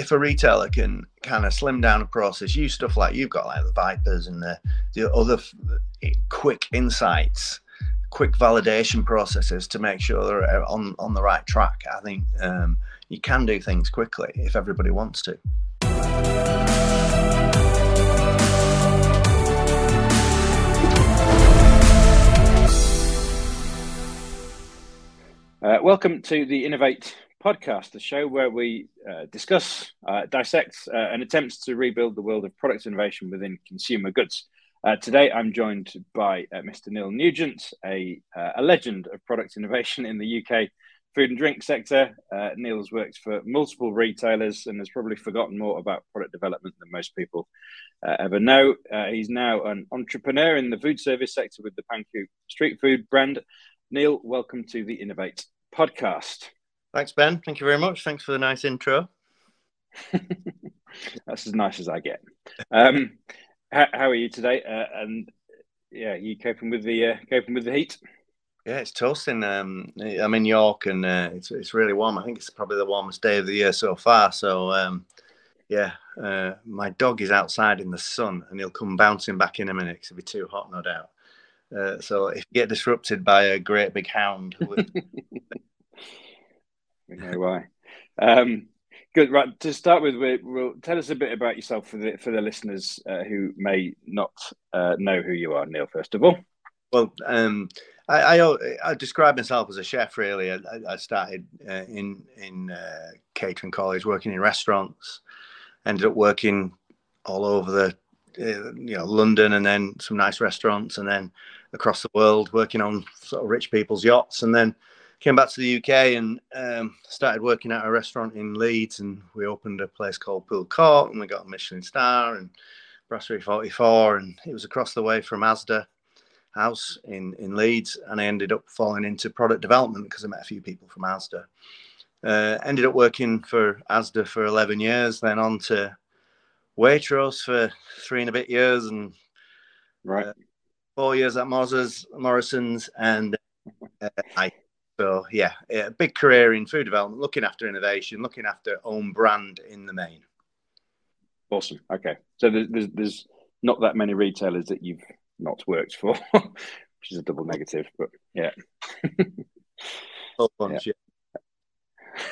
if a retailer can kind of slim down a process, use stuff like you've got, like the Vyprs and the the other quick insights, quick validation processes to make sure they're on on the right track. I think um, you can do things quickly if everybody wants to. Uh, welcome to the Innovate podcast, the show where we uh, discuss, uh, dissect, uh, and attempt to rebuild the world of product innovation within consumer goods. Uh, today, I'm joined by uh, Mr. Neil Nugent, a, a legend of product innovation in the UK food and drink sector. Neil has worked for multiple retailers and has probably forgotten more about product development than most people ever know. he's now an entrepreneur in the food service sector with the Panku street food brand. Neil, welcome to the Innovate podcast. Thanks, Ben. Thank you very much. Thanks for the nice intro. That's as nice as I get. Um, how, how, are you today? Uh, and yeah, you coping with the uh, coping with the heat? Yeah, it's toasting. Um, I'm in York, and uh, it's it's really warm. I think it's probably the warmest day of the year so far. So um, yeah, uh, my dog is outside in the sun, and he'll come bouncing back in a minute because it'll be too hot, no doubt. Uh, so if you get disrupted by a great big hound, We know why. Um, good. Right. To start with, we'll, tell us a bit about yourself for the for the listeners uh, who may not uh, know who you are, Neil. First of all. Well, um, I, I, I, describe myself as a chef. Really, I, I started uh, in in uh, catering college, working in restaurants. Ended up working all over the uh, you know London, and then some nice restaurants, and then across the world, working on sort of rich people's yachts, and then came back to the UK and um, started working at a restaurant in Leeds, and we opened a place called Pool Court, and we got a Michelin star and Brasserie 44, and it was across the way from Asda House in in Leeds, and I ended up falling into product development because I met a few people from Asda. Uh, ended up working for Asda for 11 years, then on to Waitrose for three and a bit years, and right. Uh, four years at Morrison's, and uh, I so yeah, a big career in food development, looking after innovation, looking after own brand in the main. Awesome. Okay, so there's there's not that many retailers that you've not worked for, which is a double negative, but yeah. bunch, yeah.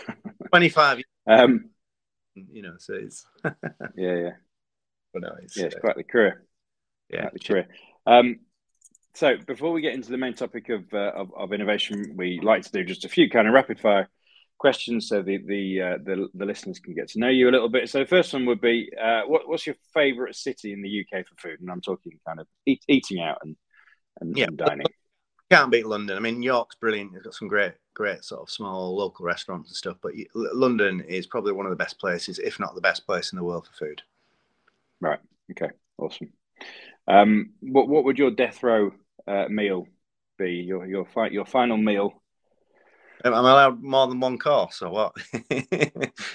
yeah. Twenty-five. Um, you know, so it's yeah, yeah. But no, it's, yeah, it's uh, quite the career. Yeah, the career. Um, so before we get into the main topic of, uh, of, of innovation, we like to do just a few kind of rapid fire questions so the the, uh, the, the listeners can get to know you a little bit. So the first one would be, uh, what, what's your favourite city in the UK for food? And I'm talking kind of eat, eating out and and, yeah. and dining. Can't beat London. I mean, York's brilliant. It's got some great, great sort of small local restaurants and stuff. But London is probably one of the best places, if not the best place in the world for food. Right. Okay. Awesome. Um, what what would your death row uh, meal be? Your your fi- your final meal. Am I allowed more than one course or what?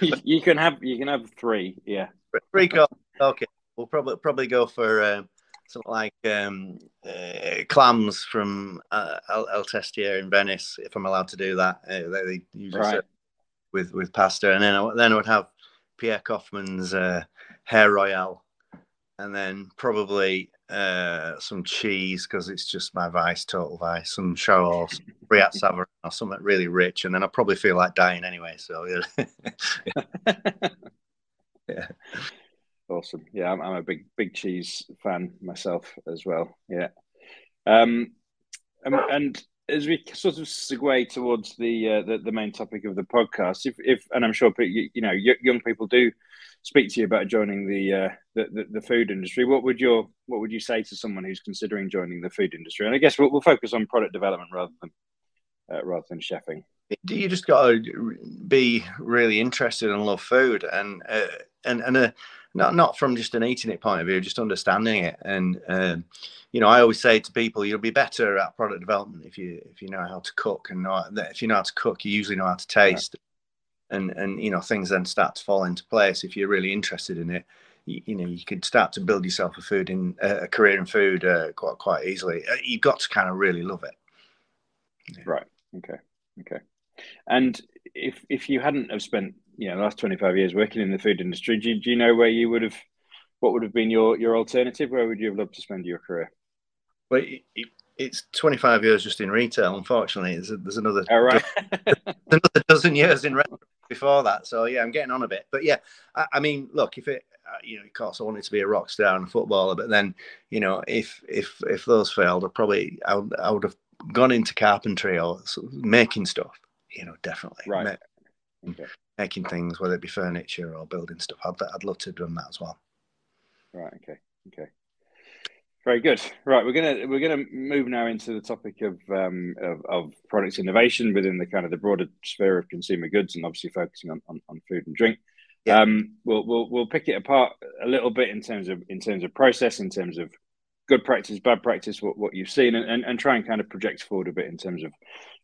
you, you, can have you can have three. Yeah, three course. Okay, we'll probably probably go for uh, something like um, uh, clams from uh, El, El Testiere in Venice, if I'm allowed to do that. Uh, they, usually right. with with pasta, and then I, then I would have Pierre Koffmann's uh, Hare Royale, and then probably uh, some cheese because it's just my vice, total vice. Some Chaource Brillat Savarin or something really rich, and then I probably feel like dying anyway. So yeah, yeah. Awesome. Yeah, I'm, I'm, a big big cheese fan myself as well. Yeah. Um, and, and as we sort of segue towards the, uh, the, the main topic of the podcast, if, if and I'm sure you, you know young people do speak to you about joining the, uh, the, the, the food industry, what would your what would you say to someone who's considering joining the food industry? And I guess we'll, we'll focus on product development rather than uh, rather than chefing. You just got to be really interested and love food, and uh, and and uh, not not from just an eating it point of view, just understanding it. And um, you know, I always say to people, you'll be better at product development if you if you know how to cook, and know, if you know how to cook, you usually know how to taste. And and you know things then start to fall into place if you're really interested in it. You, you know you could start to build yourself a food in uh, a career in food uh, quite quite easily. Uh, you've got to kind of really love it. Yeah. Right. Okay. Okay. And if if you hadn't have spent you know, the last 25 years working in the food industry, do, do you know where you would have, what would have been your, your alternative? Where would you have loved to spend your career? Well, it, it, it's 25 years just in retail. Unfortunately, there's, there's another, All right. another dozen years in before that. So yeah, I'm getting on a bit. But yeah, I, I mean, look, if it, uh, you know, of course, I wanted to be a rock star and a footballer, but then, you know, if if if those failed, I probably I would, I would have gone into carpentry or making stuff. You know, definitely. Right. okay. Making things, whether it be furniture or building stuff. I'd I'd love to have done that as well. Right. Okay. Okay. Very good. Right, we're gonna we're gonna move now into the topic of um, of, of product innovation within the kind of the broader sphere of consumer goods, and obviously focusing on, on, on food and drink. Yeah. Um, we'll we'll we'll pick it apart a little bit in terms of in terms of process, in terms of good practice, bad practice, what, what you've seen, and, and, and try and kind of project forward a bit in terms of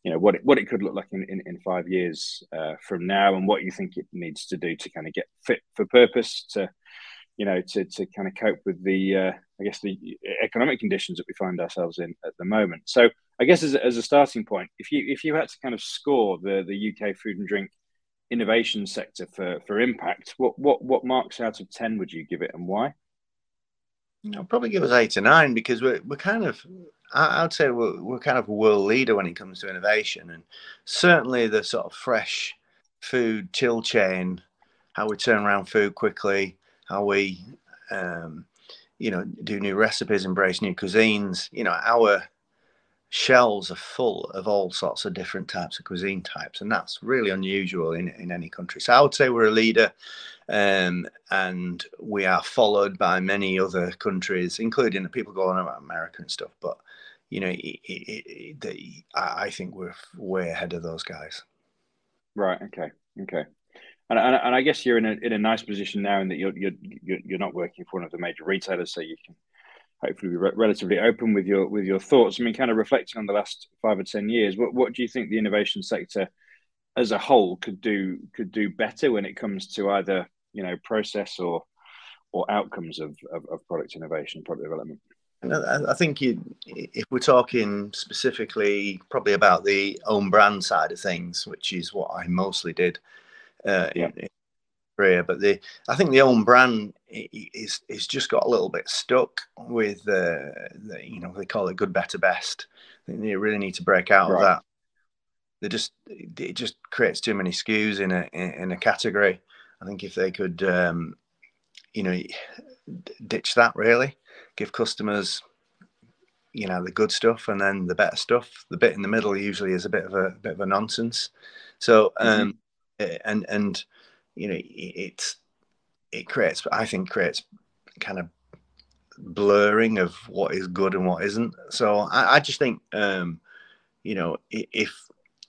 you know what it, what it could look like in, in, in five years uh, from now, and what you think it needs to do to kind of get fit for purpose to you know, to, to kind of cope with the, uh, I guess, the economic conditions that we find ourselves in at the moment. So, I guess as a, as a starting point, if you if you had to kind of score the the UK food and drink innovation sector for for impact, what what what marks out of ten would you give it, and why? I'll probably give us eight or nine because we're we're kind of I, would say we're, we're kind of a world leader when it comes to innovation, and certainly the sort of fresh food chill chain, how we turn around food quickly, how we, um, you know, do new recipes, embrace new cuisines. You know, our shelves are full of all sorts of different types of cuisine types, and that's really unusual in, in any country. So I would say we're a leader, um, and we are followed by many other countries, including the people going about America and stuff. But you know, it, it, it, I think we're way ahead of those guys. Right. Okay. Okay. And, and, and, I guess you're in a in a nice position now in that you're you're you're not working for one of the major retailers, so you can hopefully be re- relatively open with your with your thoughts. I mean, kind of reflecting on the last five or ten years, what what do you think the innovation sector as a whole could do could do better when it comes to either you know process or or outcomes of of, of product innovation, product development? I think you, if we're talking specifically, probably about the own brand side of things, which is what I mostly did uh, yeah. in, in career. But the I think the own brand is is just got a little bit stuck with uh, the you know they call it good, better, best. I think they really need to break out right. of that. They just it just creates too many SKUs in a in a category. I think if they could, um, you know, ditch that really, give customers you know the good stuff and then the better stuff the bit in the middle usually is a bit of a, a bit of a nonsense so um uh, and and you know it's it creates i think creates kind of blurring of what is good and what isn't so i, I just think um you know if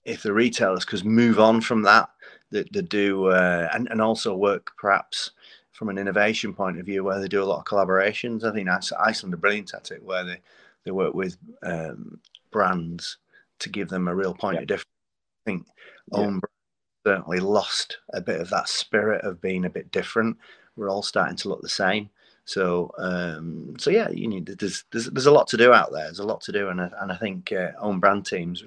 if the retailers could move on from that that they do uh, and, and also work perhaps from an innovation point of view where they do a lot of collaborations i think iceland are brilliant at it where they they work with um, brands to give them a real point yeah. of difference i think yeah. own certainly lost a bit of that spirit of being a bit different. We're all starting to look the same. So, um, so yeah, you need there's, there's there's a lot to do out there. There's a lot to do, and I, and I think uh, own brand teams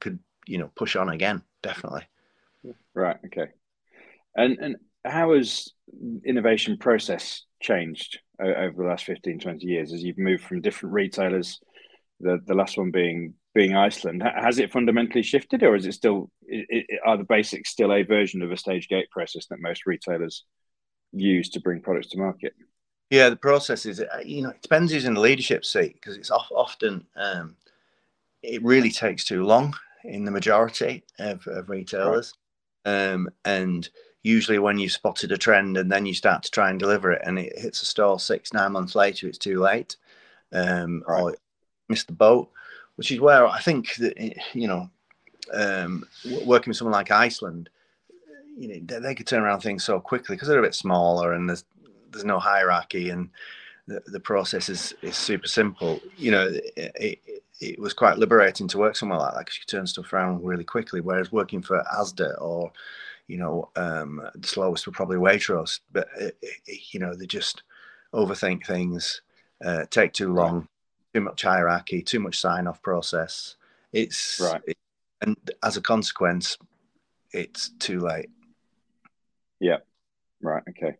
could you know push on again, definitely. Right. Okay. And and how has innovation process changed over the last 15, 20 years as you've moved from different retailers? The the last one being being Iceland. Has it fundamentally shifted, or is it still are the basics still a version of a stage gate process that most retailers use to bring products to market? Yeah, the process is uh, you know it depends who's in the leadership seat because it's often um, it really takes too long in the majority of, of retailers, right. um, and usually when you've spotted a trend and then you start to try and deliver it and it hits a store six nine months later, it's too late, um, right. or missed the boat which is where I think that you know, um, working with someone like Iceland, you know, they, they could turn around things so quickly because they're a bit smaller and there's there's no hierarchy and the, the process is, is super simple. You know, it, it, it was quite liberating to work somewhere like that because you turn stuff around really quickly. Whereas working for ASDA or, you know, um, the slowest were probably Waitrose, but you know they just overthink things, uh, take too long, too much hierarchy, too much sign off process. It's right. It, and as a consequence, it's too late. Yeah. Right. Okay.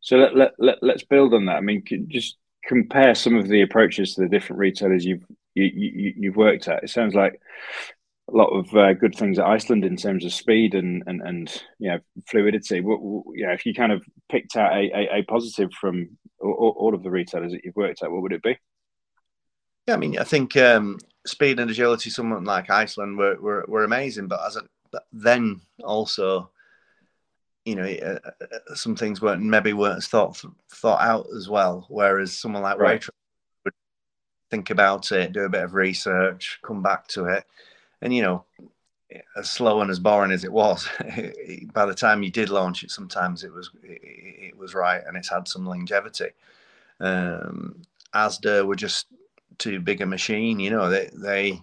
So let, let, let, let's build on that. I mean, just compare some of the approaches to the different retailers you've you, you, you've worked at. It sounds like a lot of uh, good things at Iceland in terms of speed and and and you know fluidity. What, yeah, if you kind of picked out a, a, a positive from all, all, of the retailers that you've worked at, what would it be? Yeah, I mean, I think um, speed and agility, someone like Iceland, were were, were amazing. But as a, then also, you know, uh, uh, some things weren't maybe weren't as thought thought out as well. Whereas someone like right. would think about it, do a bit of research, come back to it, and you know, as slow and as boring as it was, by the time you did launch it, sometimes it was it, it was right and it's had some longevity. Um, Asda were just too big a machine, you know. They they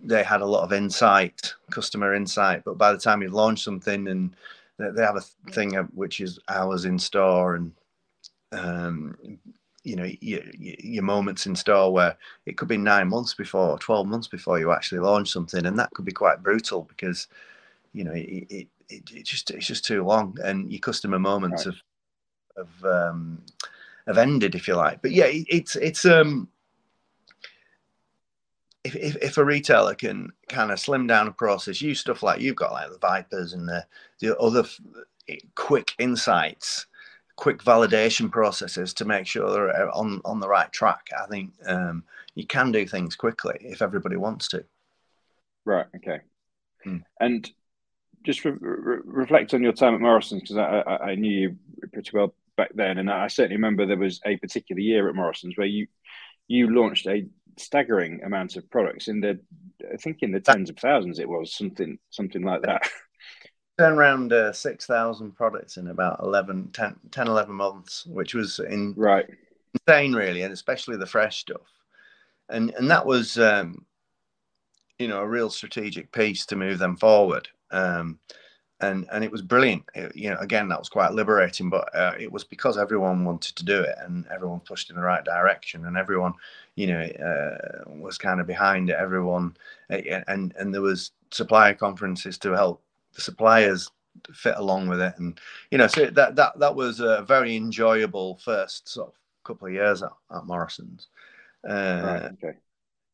they had a lot of insight, customer insight, but by the time you launch something and they have a thing which is hours in store and um, you know your, your moments in store where it could be nine months before 12 months before you actually launch something and that could be quite brutal because you know it, it, it, just it's just too long and your customer moments right. have have um have ended if you like but yeah it, it's it's um if, if, if, a retailer can kind of slim down a process, use stuff like you've got, like the Vyprs and the the other quick insights, quick validation processes to make sure they're on on the right track. I think um, you can do things quickly if everybody wants to. Right. Okay. Hmm. And just re- re- reflect on your time at Morrison's because I, I, I knew you pretty well back then, and I certainly remember there was a particular year at Morrison's where you you launched a staggering amounts of products in the I think in the tens of thousands it was something something like that. Turn around uh, 6,000 products in about 11, 10, 10, 11 months, which was in right insane, really, and especially the fresh stuff. And and that was, um, you know, a real strategic piece to move them forward. Um, and and it was brilliant. It, you know, again, that was quite liberating, but uh, it was because everyone wanted to do it and everyone pushed in the right direction, and everyone, you know, uh, was kind of behind it. Everyone, and and there was supplier conferences to help the suppliers fit along with it, and you know, so that that that was a very enjoyable first sort of couple of years at, at Morrison's. Uh, right, okay.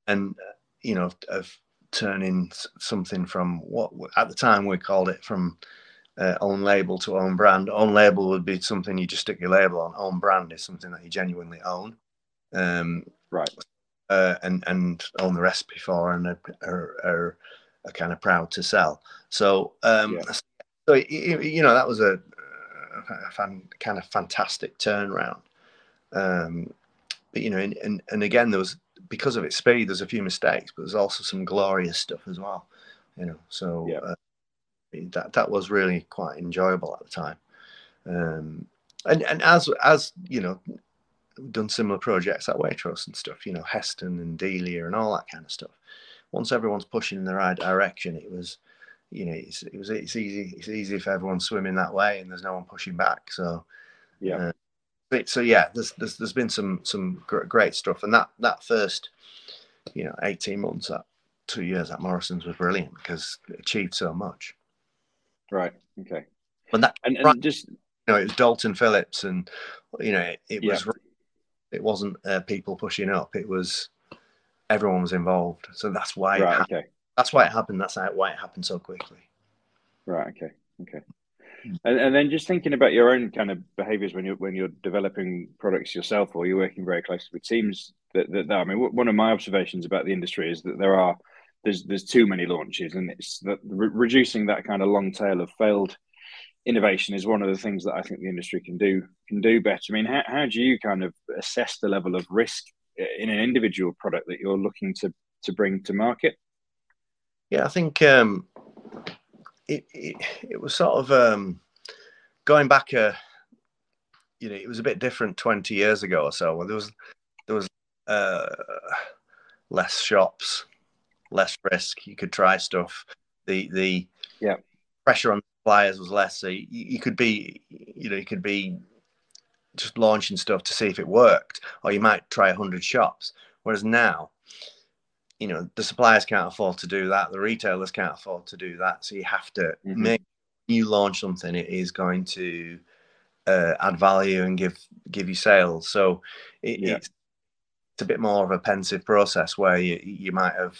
And you know, of turning something from what at the time we called it from uh, own label to own brand. Own label would be something you just stick your label on. Own brand is something that you genuinely own. Um, right. Uh, and and own the recipe for and are, are, are, are kind of proud to sell. So um, yeah. so you know that was a, a fan, kind of fantastic turnaround. Um, but you know, and, and, and again, there was because of its speed, there's a few mistakes, but there's also some glorious stuff as well. You know, so yeah. uh, that that was really quite enjoyable at the time. Um, and and as as you know, done similar projects at Waitrose and stuff. You know, Heston and Delia and all that kind of stuff. Once everyone's pushing in the right direction, it was, you know, it's, it was it's easy it's easy if everyone's swimming that way and there's no one pushing back. So yeah. Uh, so yeah, there's, there's there's been some some great stuff, and that that first, you know, eighteen months at two years at Morrison's was brilliant because it achieved so much. Right. Okay. And that and, and right, just you know it was Dalton Phillips, and you know it, it was yeah. it wasn't uh, people pushing up; it was everyone was involved. So that's why right, okay. that's why it happened. That's why it happened so quickly. Right. Okay. Okay. And, and then just thinking about your own kind of behaviors when you're when you're developing products yourself or you're working very closely with teams that, that, that I mean one of my observations about the industry is that there are there's there's too many launches and it's that re- reducing that kind of long tail of failed innovation is one of the things that I think the industry can do can do better. I mean, how, how do you kind of assess the level of risk in an individual product that you're looking to to bring to market? Yeah, I think um, it, it, it was sort of um, going back a you know it was a bit different 20 years ago or so there was there was uh, less shops less risk you could try stuff. The the yeah. pressure on suppliers was less so you, you could be you know you could be just launching stuff to see if it worked or you might try 100 shops. Whereas now you know the suppliers can't afford to do that the retailers can't afford to do that so you have to mm-hmm. make you launch something, it is going to uh, add value and give give you sales. So it, yeah. it's it's a bit more of a pensive process where you you might have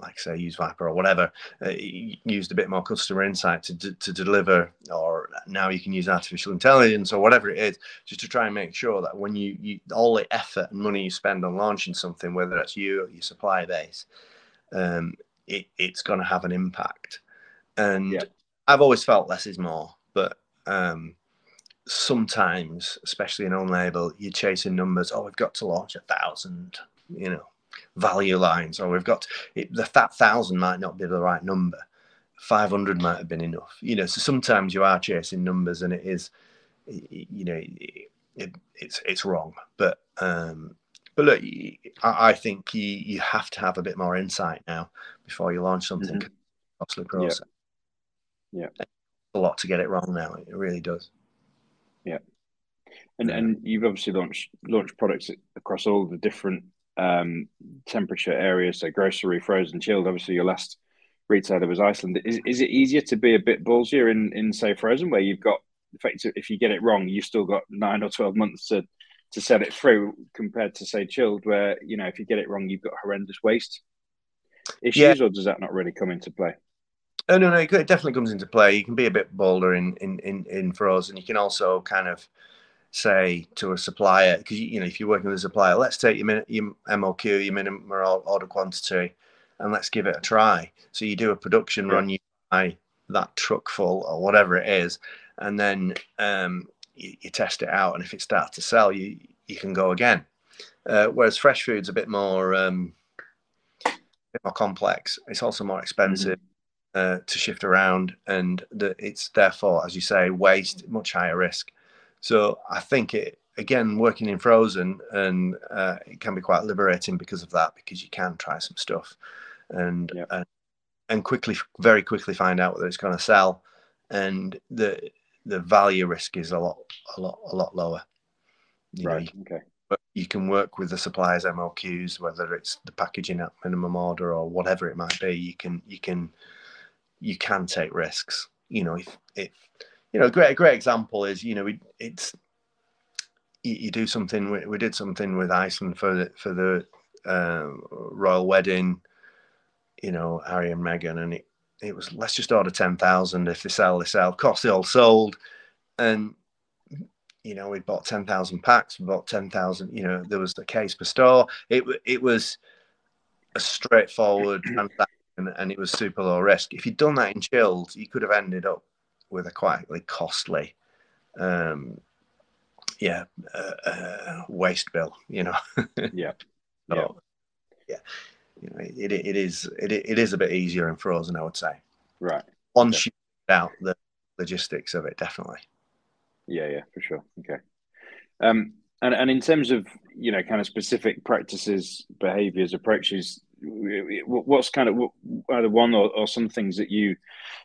like say use Vypr or whatever, uh, used a bit more customer insight to, to, to deliver, or now you can use artificial intelligence or whatever it is, just to try and make sure that when you, you all the effort and money you spend on launching something, whether that's you or your supply base, um, it, it's going to have an impact. And yeah. I've always felt less is more, but um, sometimes, especially in own label, you're chasing numbers. Oh, we've got to launch a thousand, you know, value lines, or we've got it, the that thousand might not be the right number. 500 might have been enough, you know. So sometimes you are chasing numbers, and it is, you know, it, it, it's it's wrong. But um, but look, I, I think you you have to have a bit more insight now before you launch something. Mm-hmm. Yeah. yeah. A lot to get it wrong now. It really does. Yeah. And and you've obviously launched launched products across all the different um, temperature areas, so grocery, frozen, chilled. Obviously, your last retailer was Iceland. Is is it easier to be a bit ballsier in in say frozen, where you've got effective if you get it wrong, you've still got nine or twelve months to to set it through, compared to say chilled, where you know if you get it wrong, you've got horrendous waste issues, yeah. or does that not really come into play? Oh no, no, it definitely comes into play. You can be a bit bolder in in in, in frozen. You can also kind of say to a supplier because you know if you're working with a supplier, let's take your, min- your MOQ, your minimum order quantity, and let's give it a try. So you do a production yeah. run, you buy that truck full or whatever it is, and then um, you, you, test it out, and if it starts to sell, you you can go again. Uh, whereas fresh food's a bit more um, a bit more complex. It's also more expensive. Mm-hmm. Uh, to shift around, and the, it's therefore, as you say, waste much higher risk. So I think it again working in frozen and uh, it can be quite liberating because of that because you can try some stuff and yep. and, and quickly very quickly find out whether it's going to sell and the the value risk is a lot a lot a lot lower. You right. Know, okay. But you can work with the suppliers MOQs, whether it's the packaging at minimum order or whatever it might be. You can you can you can take risks. You know, if if you know, a great a great example is you know we it's you, you do something. We, we, did something with Iceland for the for the uh, royal wedding. You know, Harry and Meghan, and it it was let's just order ten thousand. If they sell, they sell. Of course, they all sold, and you know we bought ten thousand packs. We bought ten thousand. You know, there was the case per store. It it was a straightforward transaction, and it was super low risk. If you'd done that in chilled, you could have ended up with a quite costly, um, yeah, uh, uh, waste bill. You know. yeah. So, yeah. Yeah. You know, it, it is it, it is a bit easier in frozen, I would say. Right. Once okay. you out the logistics of it, definitely. Yeah, yeah, for sure. Okay. Um, and and in terms of you know kind of specific practices, behaviors, approaches, what's kind of either one or, or some things that you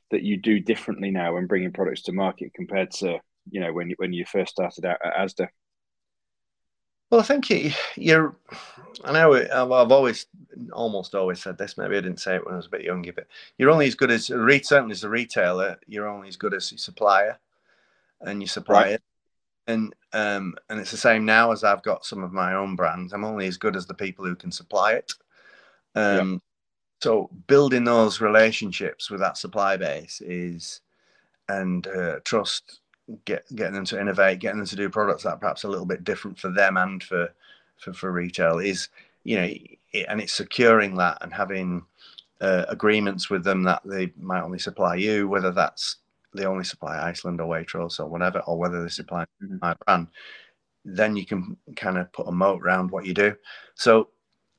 that you do differently now when bringing products to market compared to you know when you, when you first started out at ASDA? Well, I think you're. I know I've always, almost always said this. Maybe I didn't say it when I was a bit younger, but you're only as good as certainly as a retailer. You're only as good as your supplier, and your supplier. Right. And um, and it's the same now as I've got some of my own brands. I'm only as good as the people who can supply it. Um. So building those relationships with that supply base is, and uh, trust, get getting them to innovate, getting them to do products that perhaps a little bit different for them and for for, for retail is, you know, it, and it's securing that and having uh, agreements with them that they might only supply you, whether that's they only supply Iceland or Waitrose or whatever, or whether they supply mm-hmm. my brand, then you can kind of put a moat around what you do. So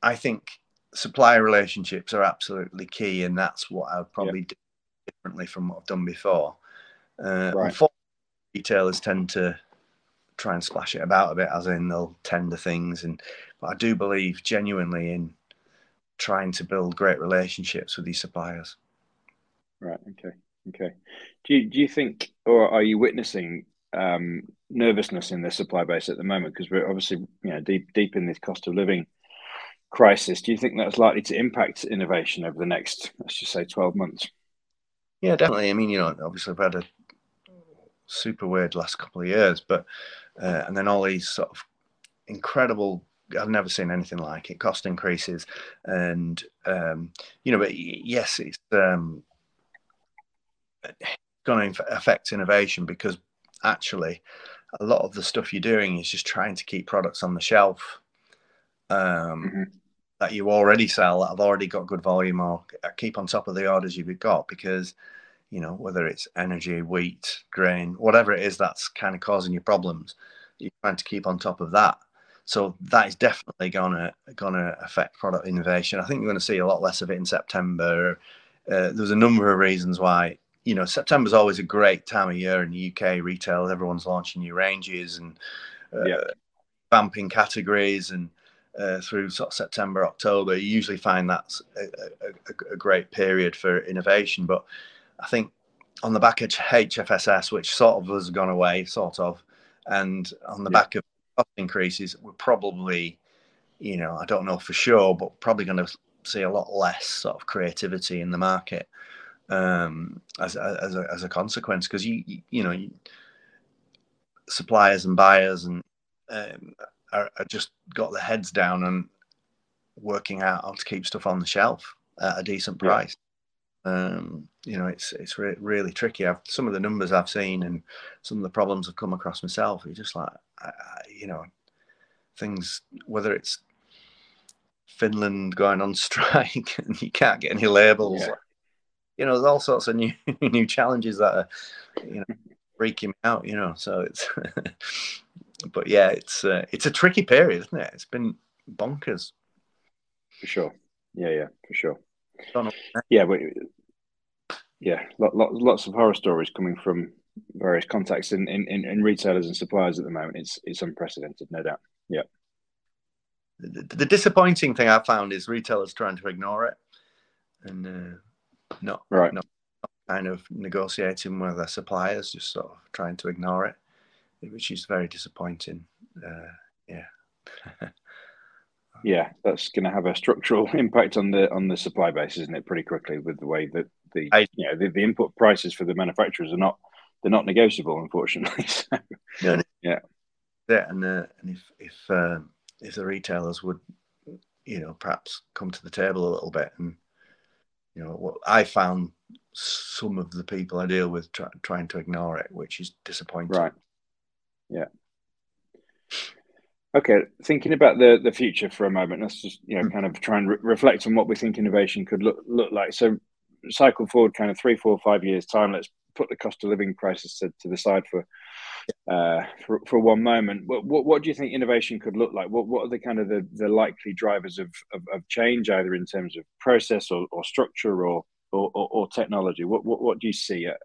I think supplier relationships are absolutely key, and that's what I would probably yep. do differently from what I've done before. Uh, right. retailers tend to try and splash it about a bit, as in they'll tender things, and but I do believe genuinely in trying to build great relationships with these suppliers. Right. Okay. Okay. Do you, do you think, or are you witnessing um, nervousness in the supply base at the moment? Because we're obviously, you know, deep deep in this cost of living crisis, do you think that's likely to impact innovation over the next, let's just say, 12 months? Yeah, definitely. I mean, you know, obviously I've had a super weird last couple of years, but uh, and then all these sort of incredible. I've never seen anything like it. Cost increases, and um, you know, but yes, it's um, going to affect innovation because actually, a lot of the stuff you're doing is just trying to keep products on the shelf um, mm-hmm. That you already sell that have already got good volume or keep on top of the orders you've got because you know, whether it's energy, wheat, grain, whatever it is that's kind of causing you problems, you're trying to keep on top of that. So that is definitely gonna gonna affect product innovation. I think we're going to see a lot less of it in September. Uh, there's a number of reasons why. You know, September's always a great time of year in the UK retail. Everyone's launching new ranges and uh, yeah. vamping categories, and uh, through sort of September, October, you usually find that's a, a, a great period for innovation. But I think on the back of HFSS, which sort of has gone away, sort of, and on the yeah. back of cost increases, we're probably, you know, I don't know for sure, but probably going to see a lot less sort of creativity in the market um, as, as, a, as a consequence, because you, you, you know, you, suppliers and buyers and um, are, are, just got their heads down and working out how to keep stuff on the shelf at a decent price. Um, you know, it's it's re- really tricky. I've, some of the numbers I've seen and some of the problems I've come across myself. You're just like, I, I, you know, things whether it's Finland going on strike and you can't get any labels. Yeah. You know, there's all sorts of new new challenges that are, you know, freaking out. You know, so it's. but yeah, it's uh, it's a tricky period, isn't it? It's been bonkers. For sure. Yeah, yeah, for sure. Yeah, but yeah, lots of horror stories coming from various contexts in, in, in retailers and suppliers at the moment. It's it's unprecedented, no doubt. Yeah. The, the disappointing thing I found is retailers trying to ignore it and uh, not right, not, not kind of negotiating with their suppliers, just sort of trying to ignore it, which is very disappointing. Uh, yeah. yeah, that's going to have a structural impact on the on the supply base, isn't it? Pretty quickly with the way that the I, you know the, the input prices for the manufacturers are not they're not negotiable, unfortunately. so, yeah, yeah, yeah, and uh, and if if uh, if the retailers would you know perhaps come to the table a little bit and you know what I found some of the people I deal with try, trying to ignore it, which is disappointing. Right. Yeah. Okay, thinking about the the future for a moment, let's just you know kind of try and re- reflect on what we think innovation could look look like. So, cycle forward kind of three, four, five years time. Let's put the cost of living crisis to, to the side for uh, for, for one moment. What, what, what do you think innovation could look like? What what are the kind of the, the likely drivers of, of, of change, either in terms of process or, or structure or, or, or technology? What, what what do you see at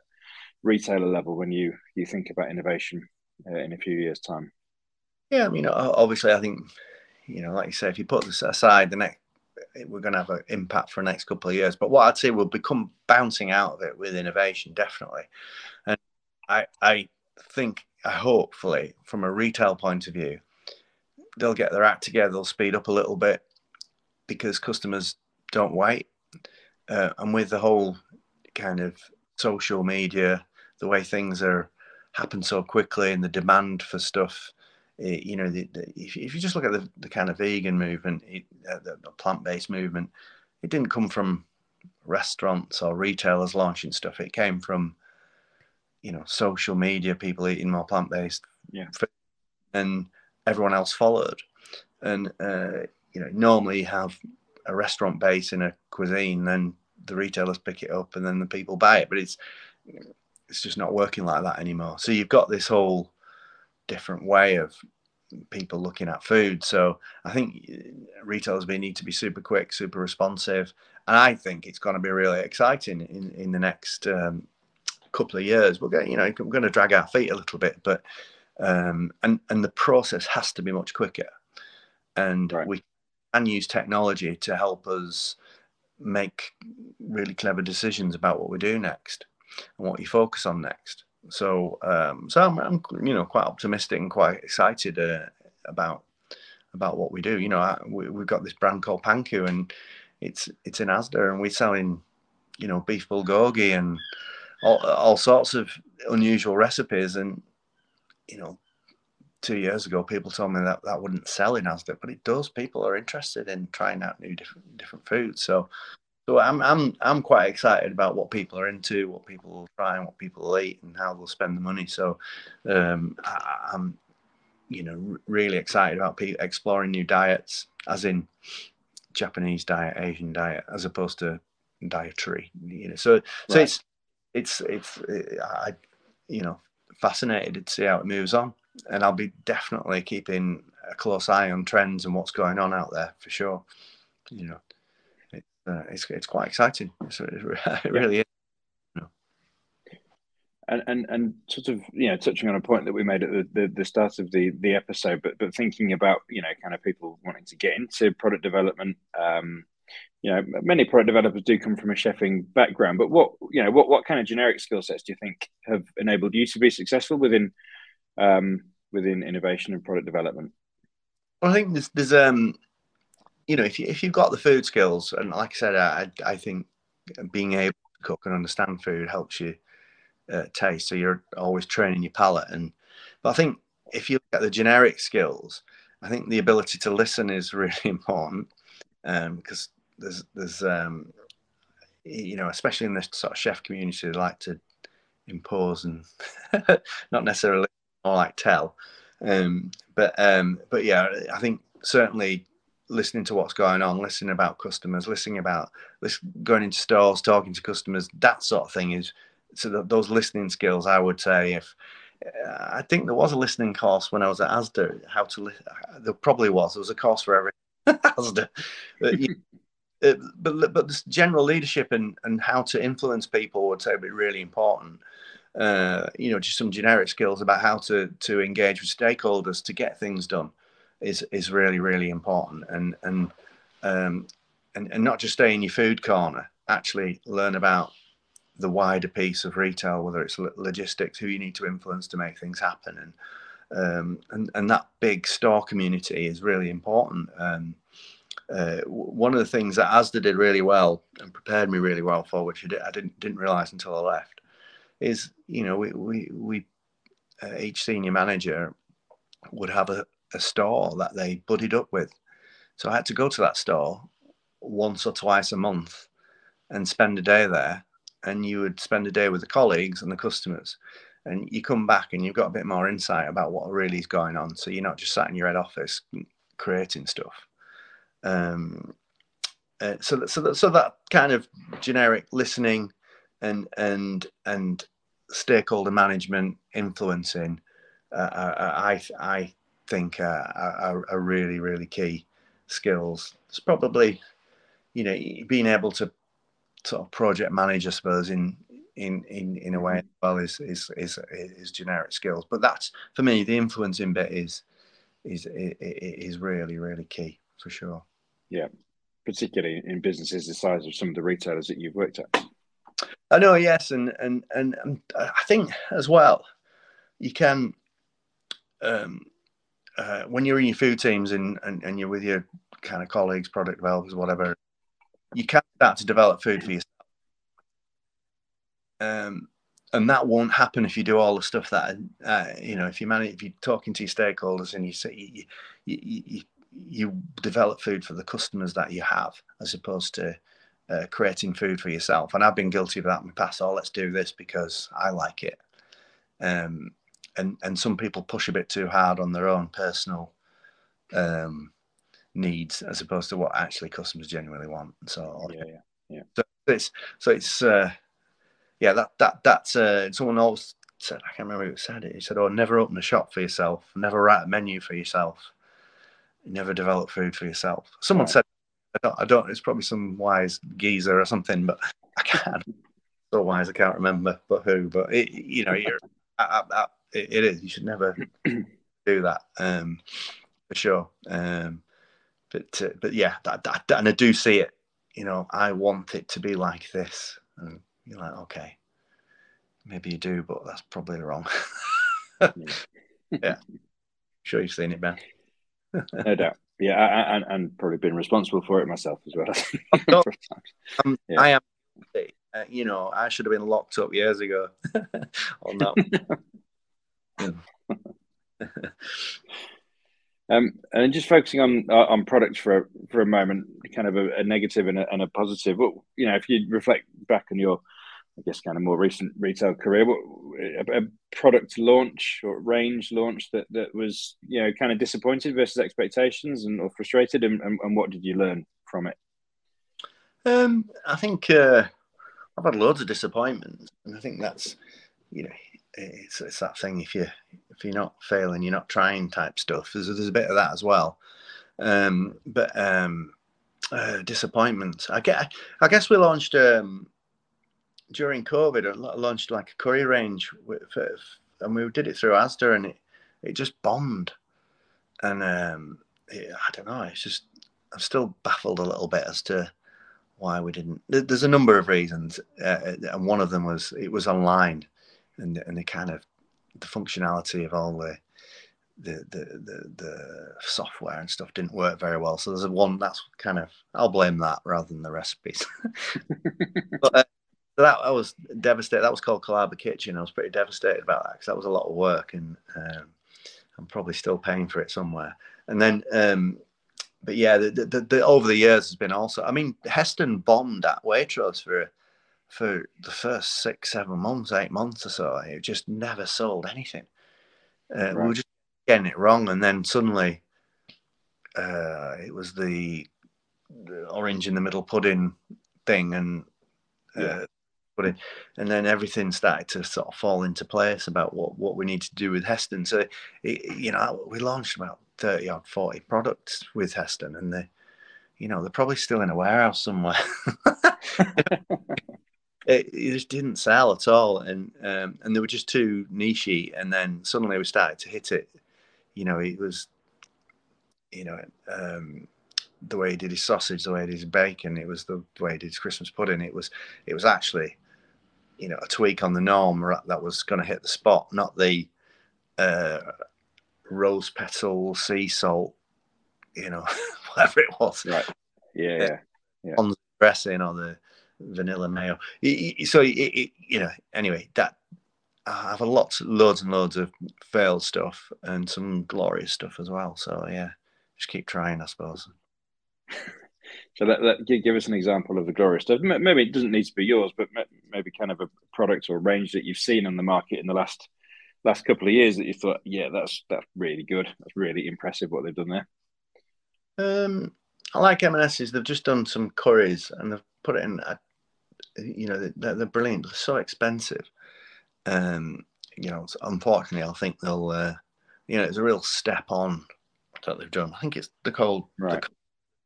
retailer level when you you think about innovation uh, in a few years' time? Yeah, I mean, obviously, I think you know, like you say, if you put this aside, the next we're going to have an impact for the next couple of years. But what I'd say will become bouncing out of it with innovation, definitely. And I, I think, hopefully, from a retail point of view, they'll get their act together. They'll speed up a little bit because customers don't wait. Uh, and with the whole kind of social media, the way things are happen so quickly, and the demand for stuff it, you know, the, the, if, if, you just look at the, the kind of vegan movement, it, uh, the, the plant based movement, it didn't come from restaurants or retailers launching stuff. It came from, you know, social media, people eating more plant based, yeah, and everyone else followed. And uh, you know, normally you have a restaurant base in a cuisine, then the retailers pick it up, and then the people buy it. But it's it's just not working like that anymore. So you've got this whole different way of people looking at food. So I think retailers we need to be super quick, super responsive, and I think it's going to be really exciting in in the next um, couple of years. We're going, you know, we're going to drag our feet a little bit, but um, and and the process has to be much quicker, and right. we can use technology to help us make really clever decisions about what we do next and what you focus on next. So, um, so I'm, I'm, you know, quite optimistic and quite excited uh, about about what we do. You know, I, we, have got this brand called Panku, and it's it's in Asda, and we're selling you know beef bulgogi and all, all sorts of unusual recipes. And you know, two years ago, people told me that that wouldn't sell in Asda, but it does. People are interested in trying out new different different foods. So, so I'm I'm I'm quite excited about what people are into, what people will try, and what people will eat, and how they'll spend the money. So, um, I, am you know really excited about people exploring new diets, as in Japanese diet, Asian diet, as opposed to dietary. You know, so so right. it's it's it's I you know fascinated to see how it moves on, and I'll be definitely keeping a close eye on trends and what's going on out there for sure. You know, it, uh, it's it's quite exciting. It's, it really is. And, and and sort of you know touching on a point that we made at the, the, the, start of the the episode, but but thinking about you know kind of people wanting to get into product development, um, you know, many product developers do come from a chefing background, but what you know, what what kind of generic skill sets do you think have enabled you to be successful within um, within innovation and product development? Well, I think there's, there's um, you know, if you if you've got the food skills, and like I said, I I think being able to cook and understand food helps you uh, taste. So you're always training your palate, and but I think if you look at the generic skills, I think the ability to listen is really important because um, there's there's um, you know especially in this sort of chef community they like to impose and not necessarily more like tell um, but um, but yeah i think certainly listening to what's going on listening about customers listening about going into stores talking to customers that sort of thing is so those listening skills i would say if uh, I think there was a listening course when I was at ASDA. How to listen? There probably was. There was a course for every ASDA. But you, but but this general leadership and and how to influence people would say be really important. Uh, you know, just some generic skills about how to to engage with stakeholders to get things done is is really really important. And and um, and and not just stay in your food corner. Actually, learn about the wider piece of retail, whether it's logistics, who you need to influence to make things happen, and um, and and that big store community is really important. Um, uh, one of the things that ASDA did really well and prepared me really well for, which I, did, I didn't didn't realize until I left, is you know we we, we uh, each senior manager would have a, a store that they buddied up with, so I had to go to that store once or twice a month and spend a day there, and you would spend a day with the colleagues and the customers, and you come back and you've got a bit more insight about what really is going on. So you're not just sat in your head office creating stuff. Um, uh, so that, so that, so that kind of generic listening and and and stakeholder management influencing, uh, I I think are, are, are, really really key skills. It's probably you know being able to sort of project manage, I suppose, in in in in a way as well is is is is generic skills. But that's for me the influencing bit is is is really really key for sure. Yeah, particularly in businesses the size of some of the retailers that you've worked at. I know, yes, and and and, and I think as well, you can, um, uh, when you're in your food teams and, and and you're with your kind of colleagues, product developers, whatever, you can start to develop food for yourself. Um, and that won't happen if you do all the stuff that uh, you know. If you manage, if you're talking to your stakeholders and you say you, you, you, you develop food for the customers that you have as opposed to uh, creating food for yourself. And I've been guilty of that in the past. Oh, let's do this because I like it. Um, and and some people push a bit too hard on their own personal um, needs as opposed to what actually customers genuinely want. So yeah, yeah, yeah. So it's so it's uh, yeah that that that's uh, someone else said I can't remember who said it. He said, "Oh, never open a shop for yourself. Never write a menu for yourself." never develop food for yourself. Someone right. said, I don't, I don't, it's probably some wise geezer or something, but I can't. so wise, I can't remember, but who, but it, you know, you're, I, I, it, it is, you should never do that, um, for sure. Um, but, uh, but yeah, that, that, and I do see it, you know, I want it to be like this. And you're like, okay, maybe you do, but that's probably wrong. yeah. Sure, you've seen it, Ben no doubt. Yeah, and, and probably been responsible for it myself as well. um, yeah. I am. uh, you know, I should have been locked up years ago on that. um, and just focusing on uh, on products for for a moment, kind of a, a negative and a, and a positive. Well, you know, if you reflect back on your, I guess, kind of more recent retail career, what, a, a product launch or range launch that that was you know kind of disappointed versus expectations and or frustrated, and, and, and what did you learn from it? Um, I think uh, I've had loads of disappointments, and I think that's you know it's it's that thing if you if you're not failing, you're not trying type stuff. There's there's a bit of that as well, um, but um, uh, disappointments. I get I guess we launched um, during COVID. Launched like a curry range, with, and we did it through Asda, and it it just bombed, and um, it, I don't know. It's just I'm still baffled a little bit as to why we didn't. There's a number of reasons, uh, and one of them was it was online, and and the kind of the functionality of all the the, the the the software and stuff didn't work very well. So there's a one that's kind of I'll blame that rather than the recipes. but, uh, that I was devastated. That was called Collaba Kitchen. I was pretty devastated about that because that was a lot of work, and um, I'm probably still paying for it somewhere. And then um, but yeah, the, the, the, over the years has been also. I mean, Heston bombed at Waitrose for for the first six, seven months, eight months or so. It just never sold anything. Uh, right. We were just getting it wrong, and then suddenly uh, it was the, the, orange in the middle pudding thing, and uh, yeah. pudding, and then everything started to sort of fall into place about what what we need to do with Heston. So, it, you know, we launched about 30 or 40 products with Heston and they, you know, they're probably still in a warehouse somewhere. it, it, just didn't sell at all. And, um, and they were just too nichey. And then suddenly we started to hit it. You know, it was, you know, um, the way he did his sausage, the way he did his bacon, it was the way he did his Christmas pudding. It was, it was actually, you know, a tweak on the norm that was going to hit the spot, not the, uh, rose petal, sea salt, you know, whatever it was. Right. Yeah. Yeah. yeah. On the dressing or the vanilla mayo. So, it, you know, anyway, that I have a lot, loads and loads of failed stuff and some glorious stuff as well. So, yeah, just keep trying, I suppose. So that, that, give us an example of the glorious stuff. Maybe it doesn't need to be yours, but maybe kind of a product or range that you've seen on the market in the last last couple of years that you thought, yeah, that's that's really good. That's really impressive what they've done there. Um, I like M&S's. They've just done some curries and they've put it in. A, you know, they're, they're brilliant. They're so expensive. Um, you know, unfortunately, I think they'll. Uh, you know, it's a real step on that they've done. I think it's the cold right. the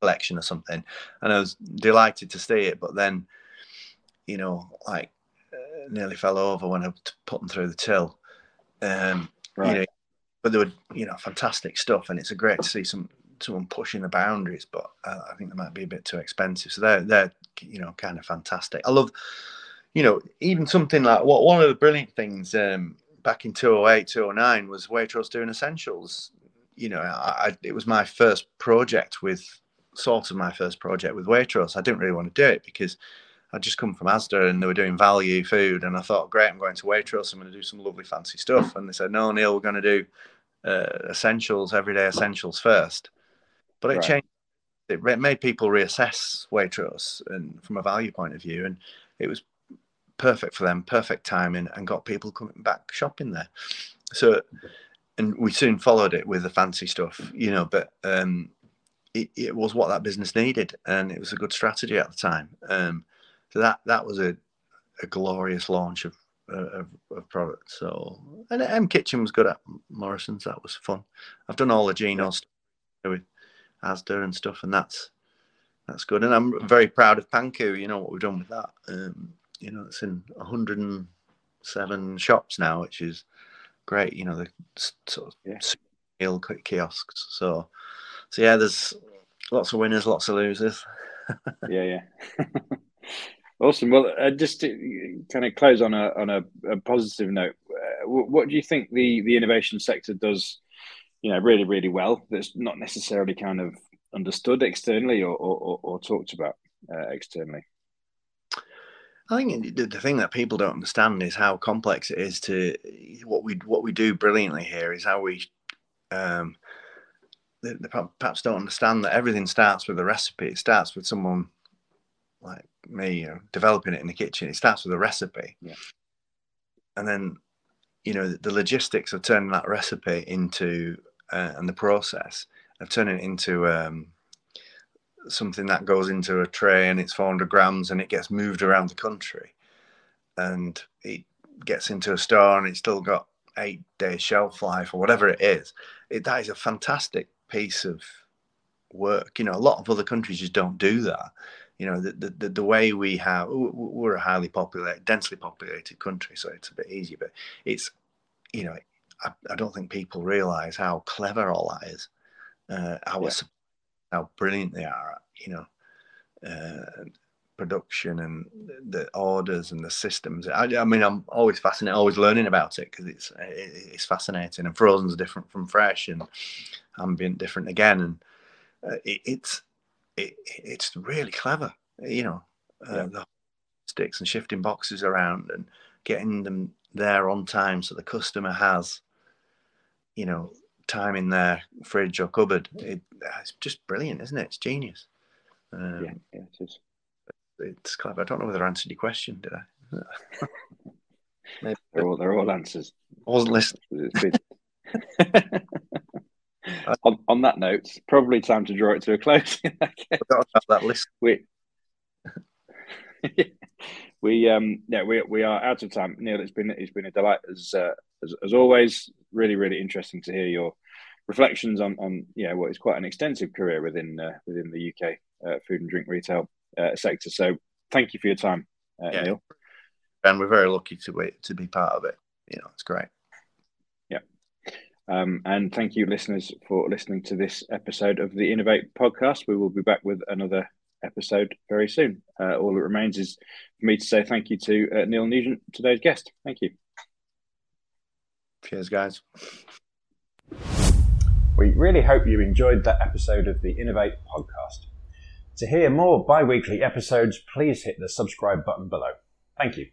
collection or something, and I was delighted to see it. But then, you know, like uh, nearly fell over when I put them through the till um, right. You know, but they were, you know, fantastic stuff, and it's a great to see some someone pushing the boundaries. But uh, I think they might be a bit too expensive, so they're they're you know kind of fantastic. I love, you know, even something like what one of the brilliant things um, back in 208, 209 was Waitrose doing essentials. You know, I, I, it was my first project with sort of my first project with Waitrose. I didn't really want to do it because I'd just come from Asda and they were doing value food, and I thought, great, I'm going to Waitrose. I'm going to do some lovely fancy stuff. And they said, no, Neil, we're going to do uh, essentials, everyday essentials first. But it right. changed. It made people reassess Waitrose and from a value point of view, and it was perfect for them, perfect timing, and got people coming back shopping there. So, and we soon followed it with the fancy stuff, you know. But um, it, it was what that business needed, and it was a good strategy at the time. Um, so that that was a, a glorious launch of, of, of products. So and M Kitchen was good at Morrison's. That was fun. I've done all the Genos with Asda and stuff, and that's that's good. And I'm very proud of Panku. You know what we've done with that. Um, you know, it's in 107 shops now, which is great. You know, the sort of yeah. kiosks. So, so yeah, there's lots of winners, lots of losers. yeah, yeah. Awesome. Well, uh, just to kind of close on a on a, a positive note, uh, what do you think the the innovation sector does? You know, really, really well. That's not necessarily kind of understood externally or or, or talked about uh, externally. I think the, the thing that people don't understand is how complex it is to what we what we do brilliantly here is how we um, they, they perhaps don't understand that everything starts with a recipe. It starts with someone like me you know, developing it in the kitchen. It starts with a recipe, yeah. and then you know the logistics of turning that recipe into uh, and the process of turning it into um, something that goes into a tray and it's 400 grams and it gets moved around the country. And it gets into a store and it's still got eight day shelf life or whatever it is. It, that is a fantastic piece of work. You know a lot of other countries just don't do that. You know the, the, the way we have we're a highly populated densely populated country so it's a bit easier but it's you know i, I don't think people realize how clever all that is uh, how, yeah. how brilliant they are you know uh, production and the orders and the systems I, I, mean i'm always fascinated always learning about it because it's it's fascinating and frozen's different from fresh and ambient different again and uh, it, it's it, it's really clever you know uh, yeah. the sticks and shifting boxes around and getting them there on time so the customer has you know time in their fridge or cupboard it, it's just brilliant isn't it it's genius um, yeah, yeah it is it's clever i don't know whether i answered your question did i Maybe. they're all they're all answers i wasn't listening on, on, that note, probably time to draw it to a close. that list. We, we um yeah we we are out of time. Neil, it's been it's been a delight as uh, as, as always. Really really interesting to hear your reflections on on yeah what is quite an extensive career within uh, within the UK uh, food and drink retail uh, sector. So thank you for your time, uh, yeah. Neil. And we're very lucky to be to be part of it. You know, it's great. Yeah. Um, and thank you, listeners, for listening to this episode of the Innovate podcast. We will be back with another episode very soon. Uh, all that remains is for me to say thank you to uh, Neil Nugent, today's guest. Thank you. Cheers, guys. We really hope you enjoyed that episode of the Innovate podcast. To hear more bi weekly episodes, please hit the subscribe button below. Thank you.